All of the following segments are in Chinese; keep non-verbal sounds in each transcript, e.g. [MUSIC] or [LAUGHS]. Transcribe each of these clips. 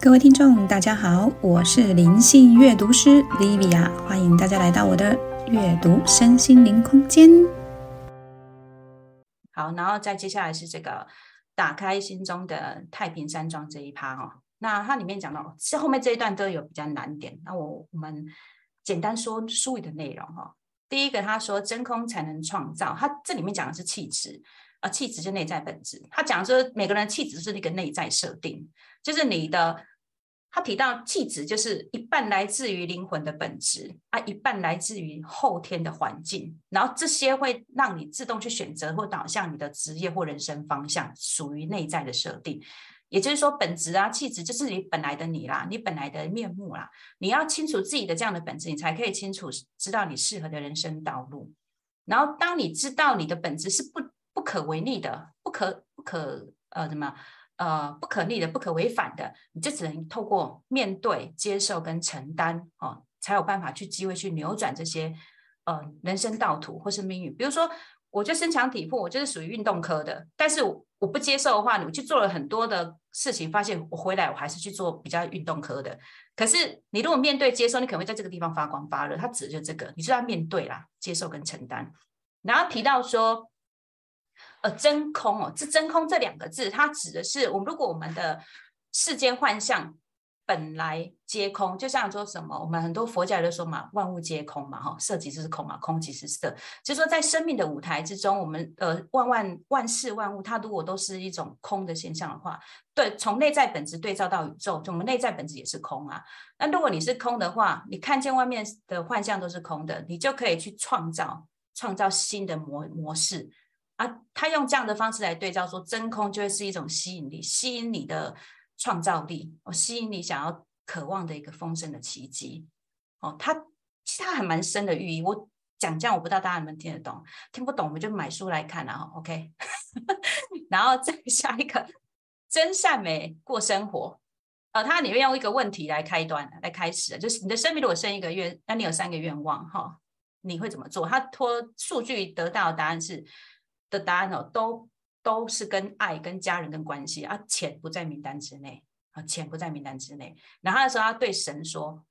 各位听众，大家好，我是灵性阅读师 Livia，欢迎大家来到我的阅读身心灵空间。好，然后再接下来是这个打开心中的太平山庄这一趴哈。那它里面讲到，是后面这一段都有比较难点。那我我们简单说书里的内容哈。第一个，他说真空才能创造，他这里面讲的是气质，啊，气质是内在本质。他讲说每个人气质是那个内在设定，就是你的。他提到气质就是一半来自于灵魂的本质啊，一半来自于后天的环境，然后这些会让你自动去选择或导向你的职业或人生方向，属于内在的设定。也就是说，本质啊，气质就是你本来的你啦，你本来的面目啦。你要清楚自己的这样的本质，你才可以清楚知道你适合的人生道路。然后，当你知道你的本质是不不可违逆的，不可不可呃什么？呃，不可逆的、不可违反的，你就只能透过面对、接受跟承担，哦，才有办法去机会去扭转这些呃人生道途或是命运。比如说，我就身强体魄，我就是属于运动科的，但是我不接受的话，你去做了很多的事情，发现我回来我还是去做比较运动科的。可是你如果面对、接受，你可能会在这个地方发光发热。它指的就这个，你就要面对啦，接受跟承担。然后提到说。呃，真空哦，这真空这两个字，它指的是我们如果我们的世间幻象本来皆空，就像说什么，我们很多佛教都说嘛，万物皆空嘛，哈，色即是空嘛，空即是色，就是说在生命的舞台之中，我们呃万万万事万物，它如果都是一种空的现象的话，对，从内在本质对照到宇宙，我们内在本质也是空啊。那如果你是空的话，你看见外面的幻象都是空的，你就可以去创造创造新的模模式。啊，他用这样的方式来对照，说真空就会是一种吸引力，吸引你的创造力，哦，吸引你想要渴望的一个丰盛的奇迹。哦，他其实他还蛮深的寓意。我讲这样，我不知道大家能不能听得懂，听不懂我们就买书来看然后 OK，[LAUGHS] 然后再下一个真善美过生活。呃，它里面用一个问题来开端来开始，就是你的生命如果剩一个月，那你有三个愿望哈，你会怎么做？他托数据得到的答案是。的答案哦，都都是跟爱、跟家人、跟关系啊，钱不在名单之内啊，钱不在名单之内。然后那时候他对神说：“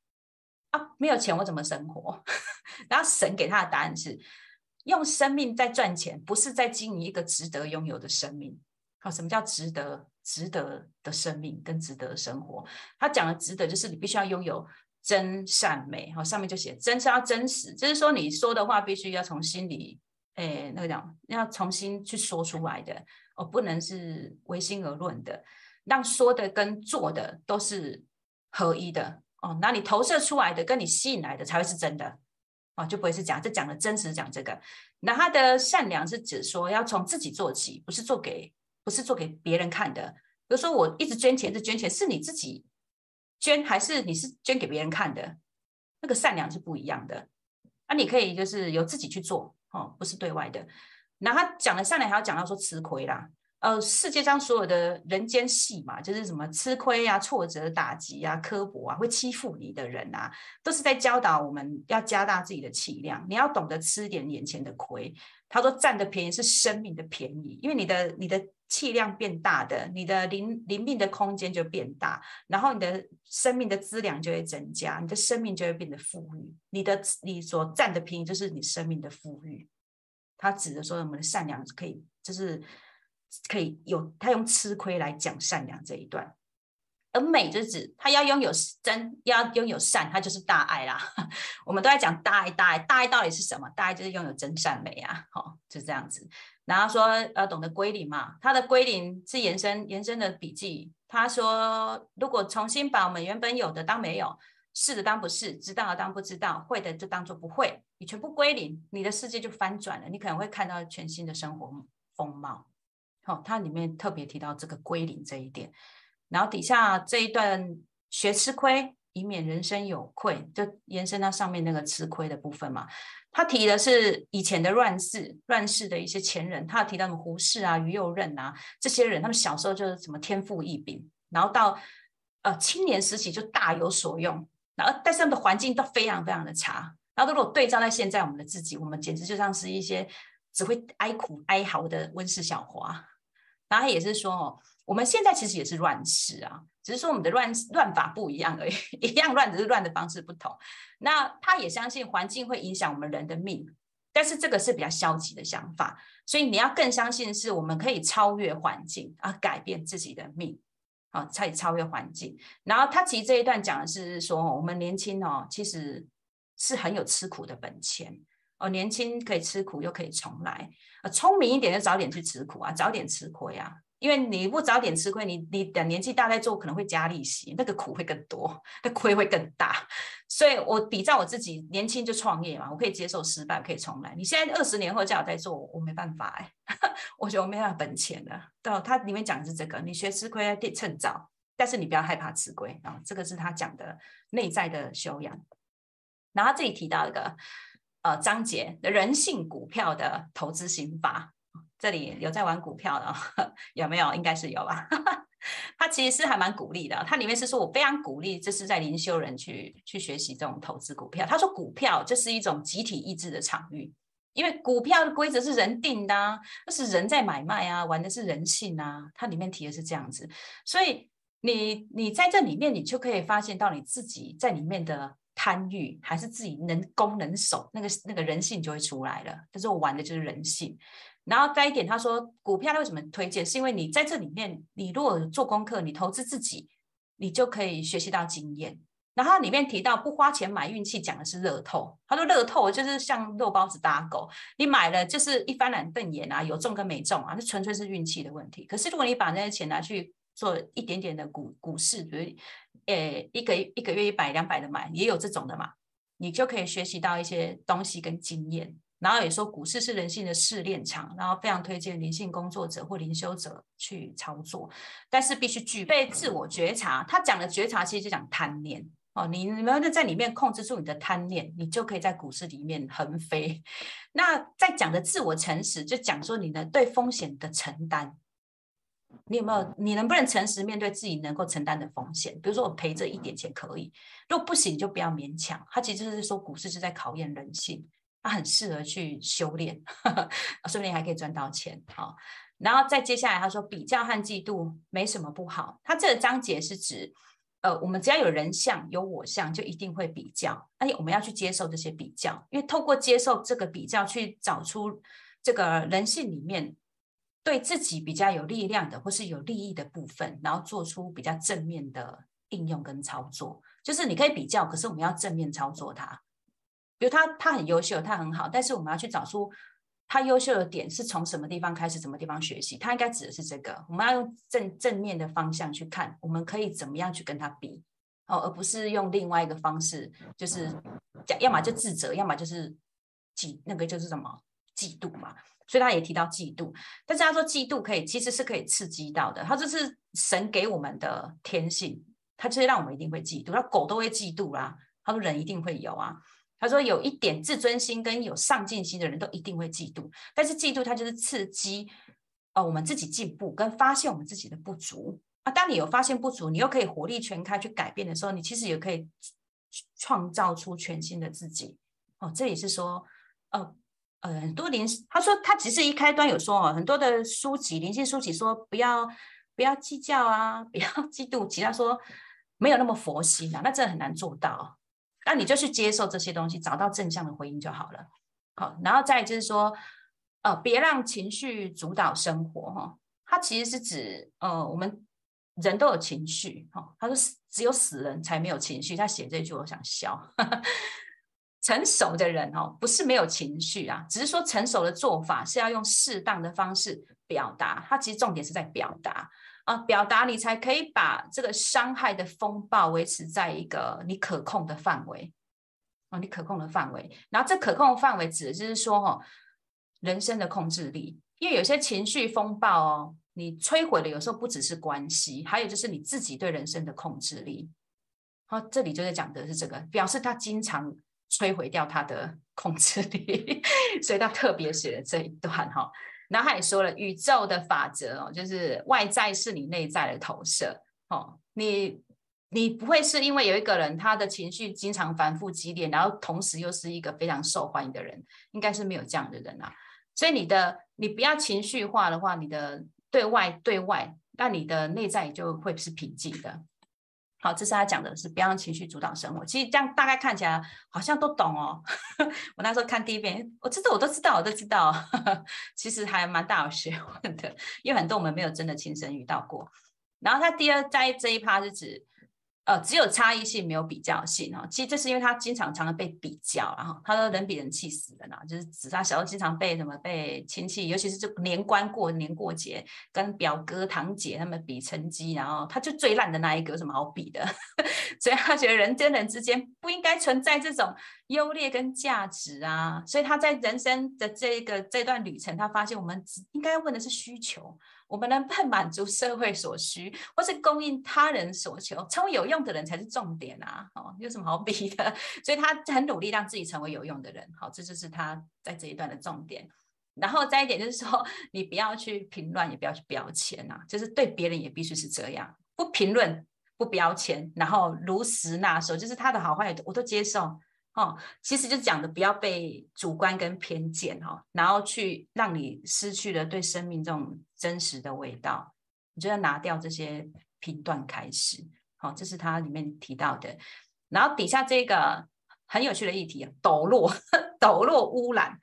啊，没有钱我怎么生活？” [LAUGHS] 然后神给他的答案是：用生命在赚钱，不是在经营一个值得拥有的生命。好，什么叫值得、值得的生命跟值得的生活？他讲的值得，就是你必须要拥有真善美。好，上面就写真是要真实，就是说你说的话必须要从心里。诶，那个讲要重新去说出来的哦，不能是唯心而论的，让说的跟做的都是合一的哦。那你投射出来的跟你吸引来的才会是真的哦，就不会是假。这讲的真实讲这个，那他的善良是指说要从自己做起，不是做给不是做给别人看的。比如说我一直捐钱，是捐钱，是你自己捐还是你是捐给别人看的？那个善良是不一样的。那你可以就是由自己去做。哦，不是对外的。那他讲了上来，还要讲到说吃亏啦。呃，世界上所有的人间戏嘛，就是什么吃亏啊、挫折、打击啊、刻薄啊、会欺负你的人啊，都是在教导我们要加大自己的气量。你要懂得吃点眼前的亏。他说占的便宜是生命的便宜，因为你的你的气量变大的，你的灵灵命的空间就变大，然后你的生命的资粮就会增加，你的生命就会变得富裕。你的你所占的便宜就是你生命的富裕。他指的说我们的善良可以就是。可以有他用吃亏来讲善良这一段，而美就是指他要拥有真，要拥有善，他就是大爱啦。[LAUGHS] 我们都在讲大爱，大爱，大爱到底是什么？大爱就是拥有真善美啊，好，就这样子。然后说要懂得归零嘛，他的归零是延伸延伸的笔记。他说，如果重新把我们原本有的当没有，是的当不是，知道的当不知道，会的就当做不会，你全部归零，你的世界就翻转了，你可能会看到全新的生活风貌。哦，它里面特别提到这个归零这一点，然后底下这一段学吃亏，以免人生有愧，就延伸到上面那个吃亏的部分嘛。他提的是以前的乱世，乱世的一些前人，他提到什么胡适啊、于右任啊这些人，他们小时候就是什么天赋异禀，然后到呃青年时期就大有所用，然后但是他们的环境都非常非常的差，然后如果对照在现在我们的自己，我们简直就像是一些只会哀苦哀嚎的温室小花。然后他也是说哦，我们现在其实也是乱世啊，只是说我们的乱乱法不一样而已，[LAUGHS] 一样乱，只是乱的方式不同。那他也相信环境会影响我们人的命，但是这个是比较消极的想法，所以你要更相信是我们可以超越环境啊，改变自己的命，啊，才超越环境。然后他其实这一段讲的是说，我们年轻哦，其实是很有吃苦的本钱。哦，年轻可以吃苦，又可以重来。啊，聪明一点就早点去吃苦啊，早点吃亏啊。因为你不早点吃亏，你你等年纪大再做，可能会加利息，那个苦会更多，那亏会更大。所以我比照我自己年轻就创业嘛，我可以接受失败，可以重来。你现在二十年后叫我再做，我没办法哎，[LAUGHS] 我觉得我没办法本钱的。对，他里面讲的是这个，你学吃亏得趁早，但是你不要害怕吃亏啊。这个是他讲的内在的修养。然后这里提到一个。呃，章节人性股票的投资心法，这里有在玩股票的，[LAUGHS] 有没有？应该是有吧。[LAUGHS] 他其实是还蛮鼓励的，他里面是说我非常鼓励，这是在灵修人去去学习这种投资股票。他说股票就是一种集体意志的场域，因为股票的规则是人定的，那是人在买卖啊，玩的是人性啊。它里面提的是这样子，所以你你在这里面，你就可以发现到你自己在里面的。贪欲还是自己能攻能守，那个那个人性就会出来了。他说我玩的就是人性。然后再一点，他说股票他为什么推荐？是因为你在这里面，你如果做功课，你投资自己，你就可以学习到经验。然后里面提到不花钱买运气，讲的是乐透。他说乐透就是像肉包子搭狗，你买了就是一翻两瞪眼啊，有中跟没中啊，那纯粹是运气的问题。可是如果你把那些钱拿去做一点点的股股市，比如。诶，一个一个月一百两百的买，也有这种的嘛，你就可以学习到一些东西跟经验。然后也说股市是人性的试炼场，然后非常推荐灵性工作者或灵修者去操作，但是必须具备自我觉察。他讲的觉察其实就讲贪念哦，你你们在里面控制住你的贪念，你就可以在股市里面横飞。那在讲的自我诚实，就讲说你的对风险的承担。你有没有？你能不能诚实面对自己能够承担的风险？比如说，我赔这一点钱可以，如果不行就不要勉强。他其实是说，股市是在考验人性，他很适合去修炼，说不定还可以赚到钱。好，然后再接下来他说，比较和嫉妒没什么不好。他这个章节是指，呃，我们只要有人相有我相，就一定会比较，而且我们要去接受这些比较，因为透过接受这个比较，去找出这个人性里面。对自己比较有力量的，或是有利益的部分，然后做出比较正面的应用跟操作。就是你可以比较，可是我们要正面操作它。比如他他很优秀，他很好，但是我们要去找出他优秀的点是从什么地方开始，什么地方学习。他应该指的是这个，我们要用正正面的方向去看，我们可以怎么样去跟他比哦，而不是用另外一个方式，就是讲要么就自责，要么就是嫉那个就是什么嫉妒嘛。所以他也提到嫉妒，但是他说嫉妒可以，其实是可以刺激到的。他这是神给我们的天性，他就是让我们一定会嫉妒。那狗都会嫉妒啦，他说人一定会有啊。他说有一点自尊心跟有上进心的人都一定会嫉妒，但是嫉妒它就是刺激哦我们自己进步跟发现我们自己的不足啊。当你有发现不足，你又可以火力全开去改变的时候，你其实也可以创造出全新的自己哦。这也是说，呃。呃，很多灵，他说他其实一开端有说哦，很多的书籍灵性书籍说不要不要计较啊，不要 [LAUGHS] 嫉妒。其他说没有那么佛心啊，那真的很难做到。那你就去接受这些东西，找到正向的回应就好了。好，然后再就是说，呃，别让情绪主导生活哈。他其实是指呃，我们人都有情绪哈。他说只有死人才没有情绪。他写这句我想笑。成熟的人哦，不是没有情绪啊，只是说成熟的做法是要用适当的方式表达。它其实重点是在表达啊，表达你才可以把这个伤害的风暴维持在一个你可控的范围啊，你可控的范围。然后这可控的范围指的就是说哦，人生的控制力。因为有些情绪风暴哦，你摧毁的有时候不只是关系，还有就是你自己对人生的控制力。好，这里就在讲的是这个，表示他经常。摧毁掉他的控制力，[LAUGHS] 所以他特别写了这一段哈。那他也说了，宇宙的法则哦，就是外在是你内在的投射哦。你你不会是因为有一个人他的情绪经常反复激烈，然后同时又是一个非常受欢迎的人，应该是没有这样的人啊。所以你的你不要情绪化的话，你的对外对外那你的内在就会是平静的。好，这是他讲的是不要让情绪主导生活。其实这样大概看起来好像都懂哦。[LAUGHS] 我那时候看第一遍，我知道，我都知道，我都知道。[LAUGHS] 其实还蛮大有学问的，因为很多我们没有真的亲身遇到过。然后他第二在这一趴是指。呃，只有差异性，没有比较性哈。其实这是因为他经常常常被比较，然后他说人比人气死人啊，就是指他小时候经常被什么被亲戚，尤其是这年关过年过节，跟表哥堂姐他们比成绩，然后他就最烂的那一个，有什么好比的？[LAUGHS] 所以他觉得人跟人之间不应该存在这种优劣跟价值啊。所以他在人生的这个这段旅程，他发现我们应该问的是需求。我们能不能满足社会所需，或是供应他人所求，成为有用的人才是重点啊！哦，有什么好比的？[LAUGHS] 所以他很努力让自己成为有用的人。好，这就是他在这一段的重点。然后再一点就是说，你不要去评论，也不要去标签啊，就是对别人也必须是这样，不评论，不标签，然后如实纳收，就是他的好坏我都接受。哦，其实就讲的不要被主观跟偏见哈，然后去让你失去了对生命这种真实的味道，你就要拿掉这些评断开始。好，这是他里面提到的。然后底下这个很有趣的议题，抖落 [LAUGHS] 抖落污染，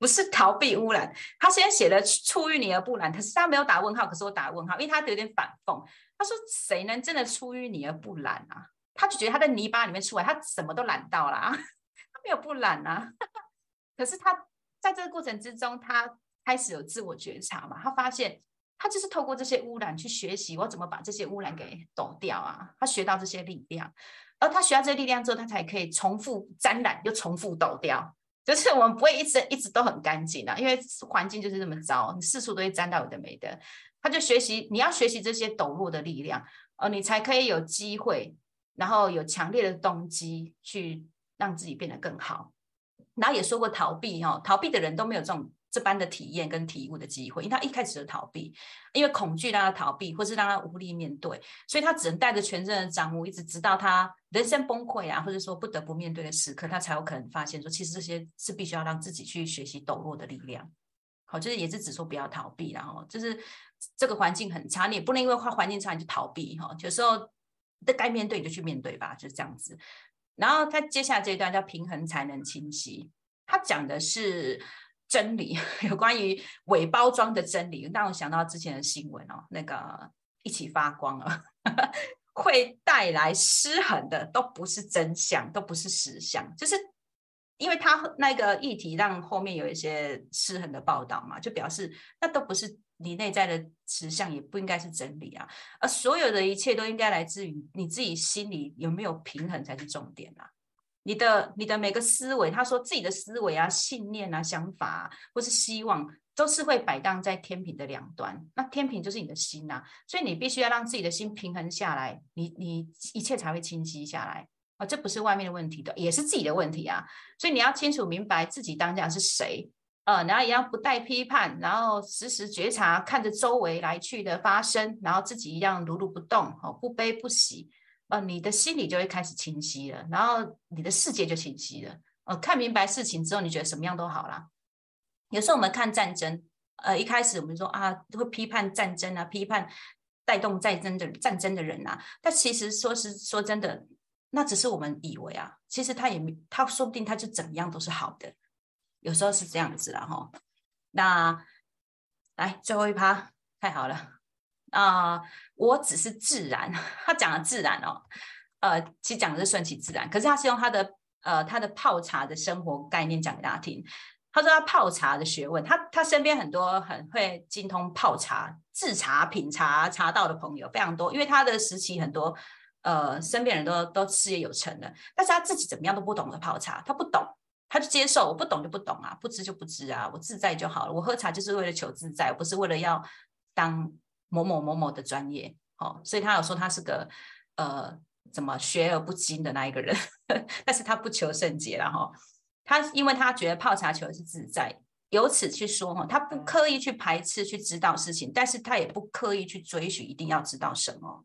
不是逃避污染。他先写了出淤泥而不染，可是他没有打问号，可是我打问号，因为他有点反讽。他说谁能真的出淤泥而不染啊？他就觉得他在泥巴里面出来，他什么都懒到了，他没有不懒啊。[LAUGHS] 可是他在这个过程之中，他开始有自我觉察嘛，他发现他就是透过这些污染去学习，我怎么把这些污染给抖掉啊？他学到这些力量，而他学到这些力量之后，他才可以重复沾染，又重复抖掉。就是我们不会一直一直都很干净的，因为环境就是这么糟，你四处都会沾到有的没的。他就学习，你要学习这些抖落的力量，呃，你才可以有机会。然后有强烈的动机去让自己变得更好，然后也说过逃避哈，逃避的人都没有这种这般的体验跟体悟的机会，因为他一开始就逃避，因为恐惧让他逃避，或是让他无力面对，所以他只能带着全身的掌握，一直直到他人生崩溃啊，或者说不得不面对的时刻，他才有可能发现说，其实这些是必须要让自己去学习抖落的力量。好，就是也是只说不要逃避，然后就是这个环境很差，你也不能因为环环境差你就逃避哈，有时候。的该面对就去面对吧，就是这样子。然后他接下来这一段叫平衡才能清晰，他讲的是真理，[LAUGHS] 有关于伪包装的真理，让我想到之前的新闻哦，那个一起发光了，[LAUGHS] 会带来失衡的都不是真相，都不是实相，就是因为他那个议题让后面有一些失衡的报道嘛，就表示那都不是。你内在的实相也不应该是真理啊，而所有的一切都应该来自于你自己心里有没有平衡才是重点啊。你的你的每个思维，他说自己的思维啊、信念啊、想法或是希望，都是会摆荡在天平的两端。那天平就是你的心呐，所以你必须要让自己的心平衡下来，你你一切才会清晰下来啊。这不是外面的问题的，也是自己的问题啊。所以你要清楚明白自己当下是谁。呃，然后也要不带批判，然后时时觉察，看着周围来去的发生，然后自己一样如如不动，哦，不悲不喜，呃，你的心里就会开始清晰了，然后你的世界就清晰了。呃，看明白事情之后，你觉得什么样都好啦。有时候我们看战争，呃，一开始我们说啊，会批判战争啊，批判带动战争的战争的人啊，但其实说是说真的，那只是我们以为啊，其实他也没，他说不定他就怎么样都是好的。有时候是这样子了哈，那来最后一趴太好了啊！我只是自然，他讲的自然哦，呃，其实讲的是顺其自然，可是他是用他的呃他的泡茶的生活概念讲给大家听。他说他泡茶的学问，他他身边很多很会精通泡茶、制茶、品茶、茶道的朋友非常多，因为他的时期很多呃身边人都都事业有成的，但是他自己怎么样都不懂得泡茶，他不懂。他就接受，我不懂就不懂啊，不知就不知啊，我自在就好了。我喝茶就是为了求自在，不是为了要当某某某某的专业。哦，所以他有说他是个呃，怎么学而不精的那一个人，[LAUGHS] 但是他不求甚解了哈。他因为他觉得泡茶求的是自在，由此去说哈，他不刻意去排斥去知道事情，但是他也不刻意去追寻一定要知道什么。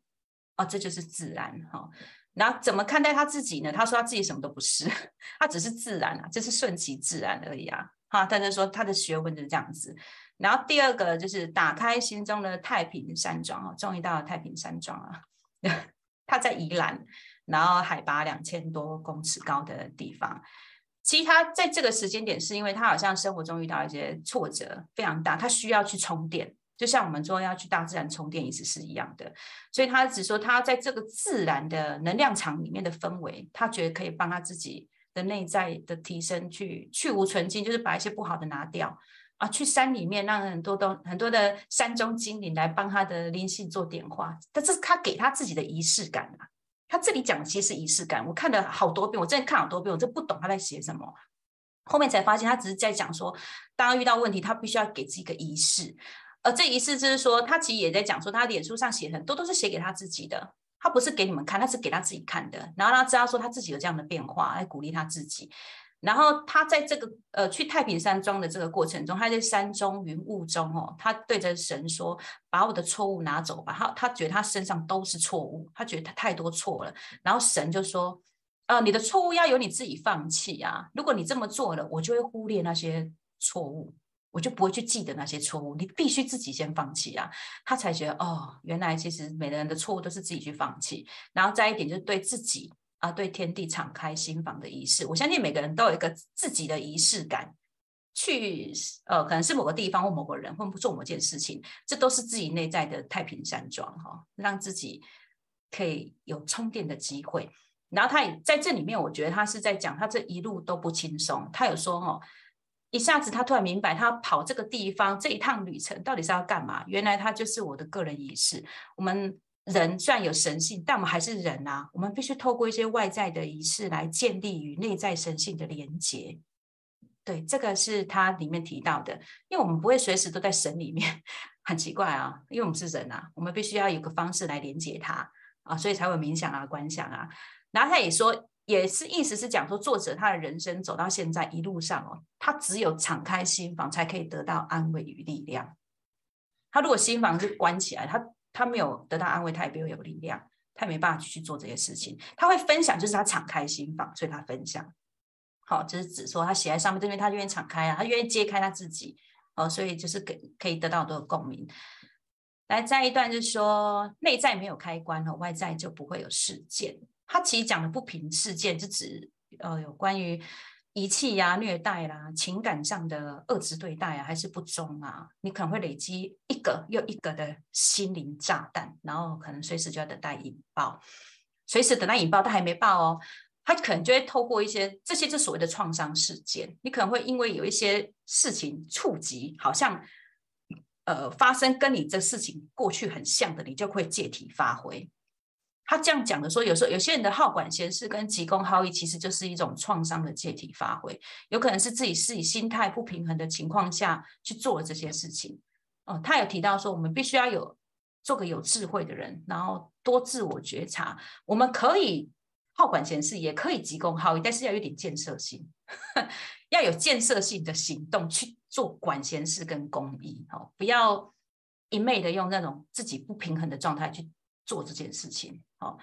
哦，这就是自然哈。然后怎么看待他自己呢？他说他自己什么都不是，[LAUGHS] 他只是自然啊，就是顺其自然而已啊。哈，他就说他的学问就是这样子。然后第二个就是打开心中的太平山庄哦，终于到了太平山庄啊，[LAUGHS] 他在宜兰，然后海拔两千多公尺高的地方。其实他在这个时间点，是因为他好像生活中遇到一些挫折非常大，他需要去充电，就像我们说要去大自然充电，意思是一样的。所以他只说他在这个自然的能量场里面的氛围，他觉得可以帮他自己的内在的提升，去去无存精，就是把一些不好的拿掉啊。去山里面，让很多东很多的山中精灵来帮他的灵性做点化，但这是他给他自己的仪式感啊。他这里讲的其实仪式感，我看了好多遍，我真的看好多遍，我真不懂他在写什么。后面才发现，他只是在讲说，当遇到问题，他必须要给自己一个仪式。而这一次就是说，他其实也在讲说，他脸书上写很多都是写给他自己的，他不是给你们看，他是给他自己看的。然后他知道说，他自己有这样的变化，来鼓励他自己。然后他在这个呃去太平山庄的这个过程中，他在山中云雾中哦，他对着神说：“把我的错误拿走吧。”他他觉得他身上都是错误，他觉得他太多错了。然后神就说：“呃，你的错误要由你自己放弃啊！如果你这么做了，我就会忽略那些错误，我就不会去记得那些错误。你必须自己先放弃啊！”他才觉得哦，原来其实每个人的错误都是自己去放弃。然后再一点就是对自己。啊，对天地敞开心房的仪式，我相信每个人都有一个自己的仪式感，去呃，可能是某个地方或某个人，或做某件事情，这都是自己内在的太平山庄哈，让自己可以有充电的机会。然后他也在这里面，我觉得他是在讲他这一路都不轻松。他有说哦，一下子他突然明白，他跑这个地方这一趟旅程到底是要干嘛？原来他就是我的个人仪式。我们。人虽然有神性，但我们还是人啊。我们必须透过一些外在的仪式来建立与内在神性的连接。对，这个是他里面提到的。因为我们不会随时都在神里面，[LAUGHS] 很奇怪啊。因为我们是人啊，我们必须要有个方式来连接他啊，所以才会冥想啊、观想啊。然后他也说，也是意思是讲说，作者他的人生走到现在一路上哦，他只有敞开心房，才可以得到安慰与力量。他如果心房是关起来，他。他没有得到安慰，他也没有有力量，他也没办法去做这些事情。他会分享，就是他敞开心房，所以他分享。好，就是指说他写在上面，这边他愿意敞开啊，他愿意揭开他自己哦，所以就是给可以得到很多的共鸣。来，再一段就是说，内在没有开关哦，外在就不会有事件。他其实讲的不平事件，是指呃有关于。遗弃呀、虐待啦、情感上的恶质对待啊，还是不忠啊，你可能会累积一个又一个的心灵炸弹，然后可能随时就要等待引爆，随时等待引爆，但还没爆哦，他可能就会透过一些这些就所谓的创伤事件，你可能会因为有一些事情触及，好像呃发生跟你这事情过去很像的，你就会借题发挥。他这样讲的说，有时候有些人的好管闲事跟急公好义，其实就是一种创伤的借题发挥，有可能是自己是以心态不平衡的情况下去做这些事情。哦，他有提到说，我们必须要有做个有智慧的人，然后多自我觉察。我们可以好管闲事，也可以急公好义，但是要有点建设性，[LAUGHS] 要有建设性的行动去做管闲事跟公益。哦，不要一昧的用那种自己不平衡的状态去。做这件事情，哦，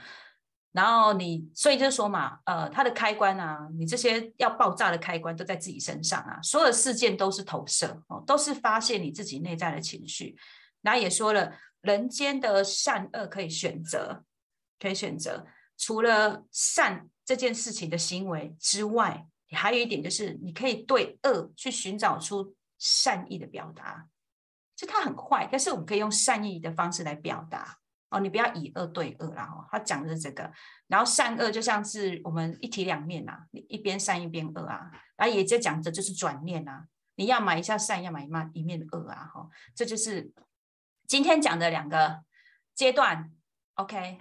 然后你，所以就是说嘛，呃，它的开关啊，你这些要爆炸的开关都在自己身上啊，所有事件都是投射，哦，都是发泄你自己内在的情绪。然后也说了，人间的善恶可以选择，可以选择。除了善这件事情的行为之外，还有一点就是，你可以对恶去寻找出善意的表达。就它很坏，但是我们可以用善意的方式来表达。哦，你不要以恶对恶啦！哦，他讲的是这个，然后善恶就像是我们一体两面呐，一边善一边恶啊，然后也就讲的就是转念呐，你要买一下善，要买一面一面恶啊！哈，这就是今天讲的两个阶段。OK，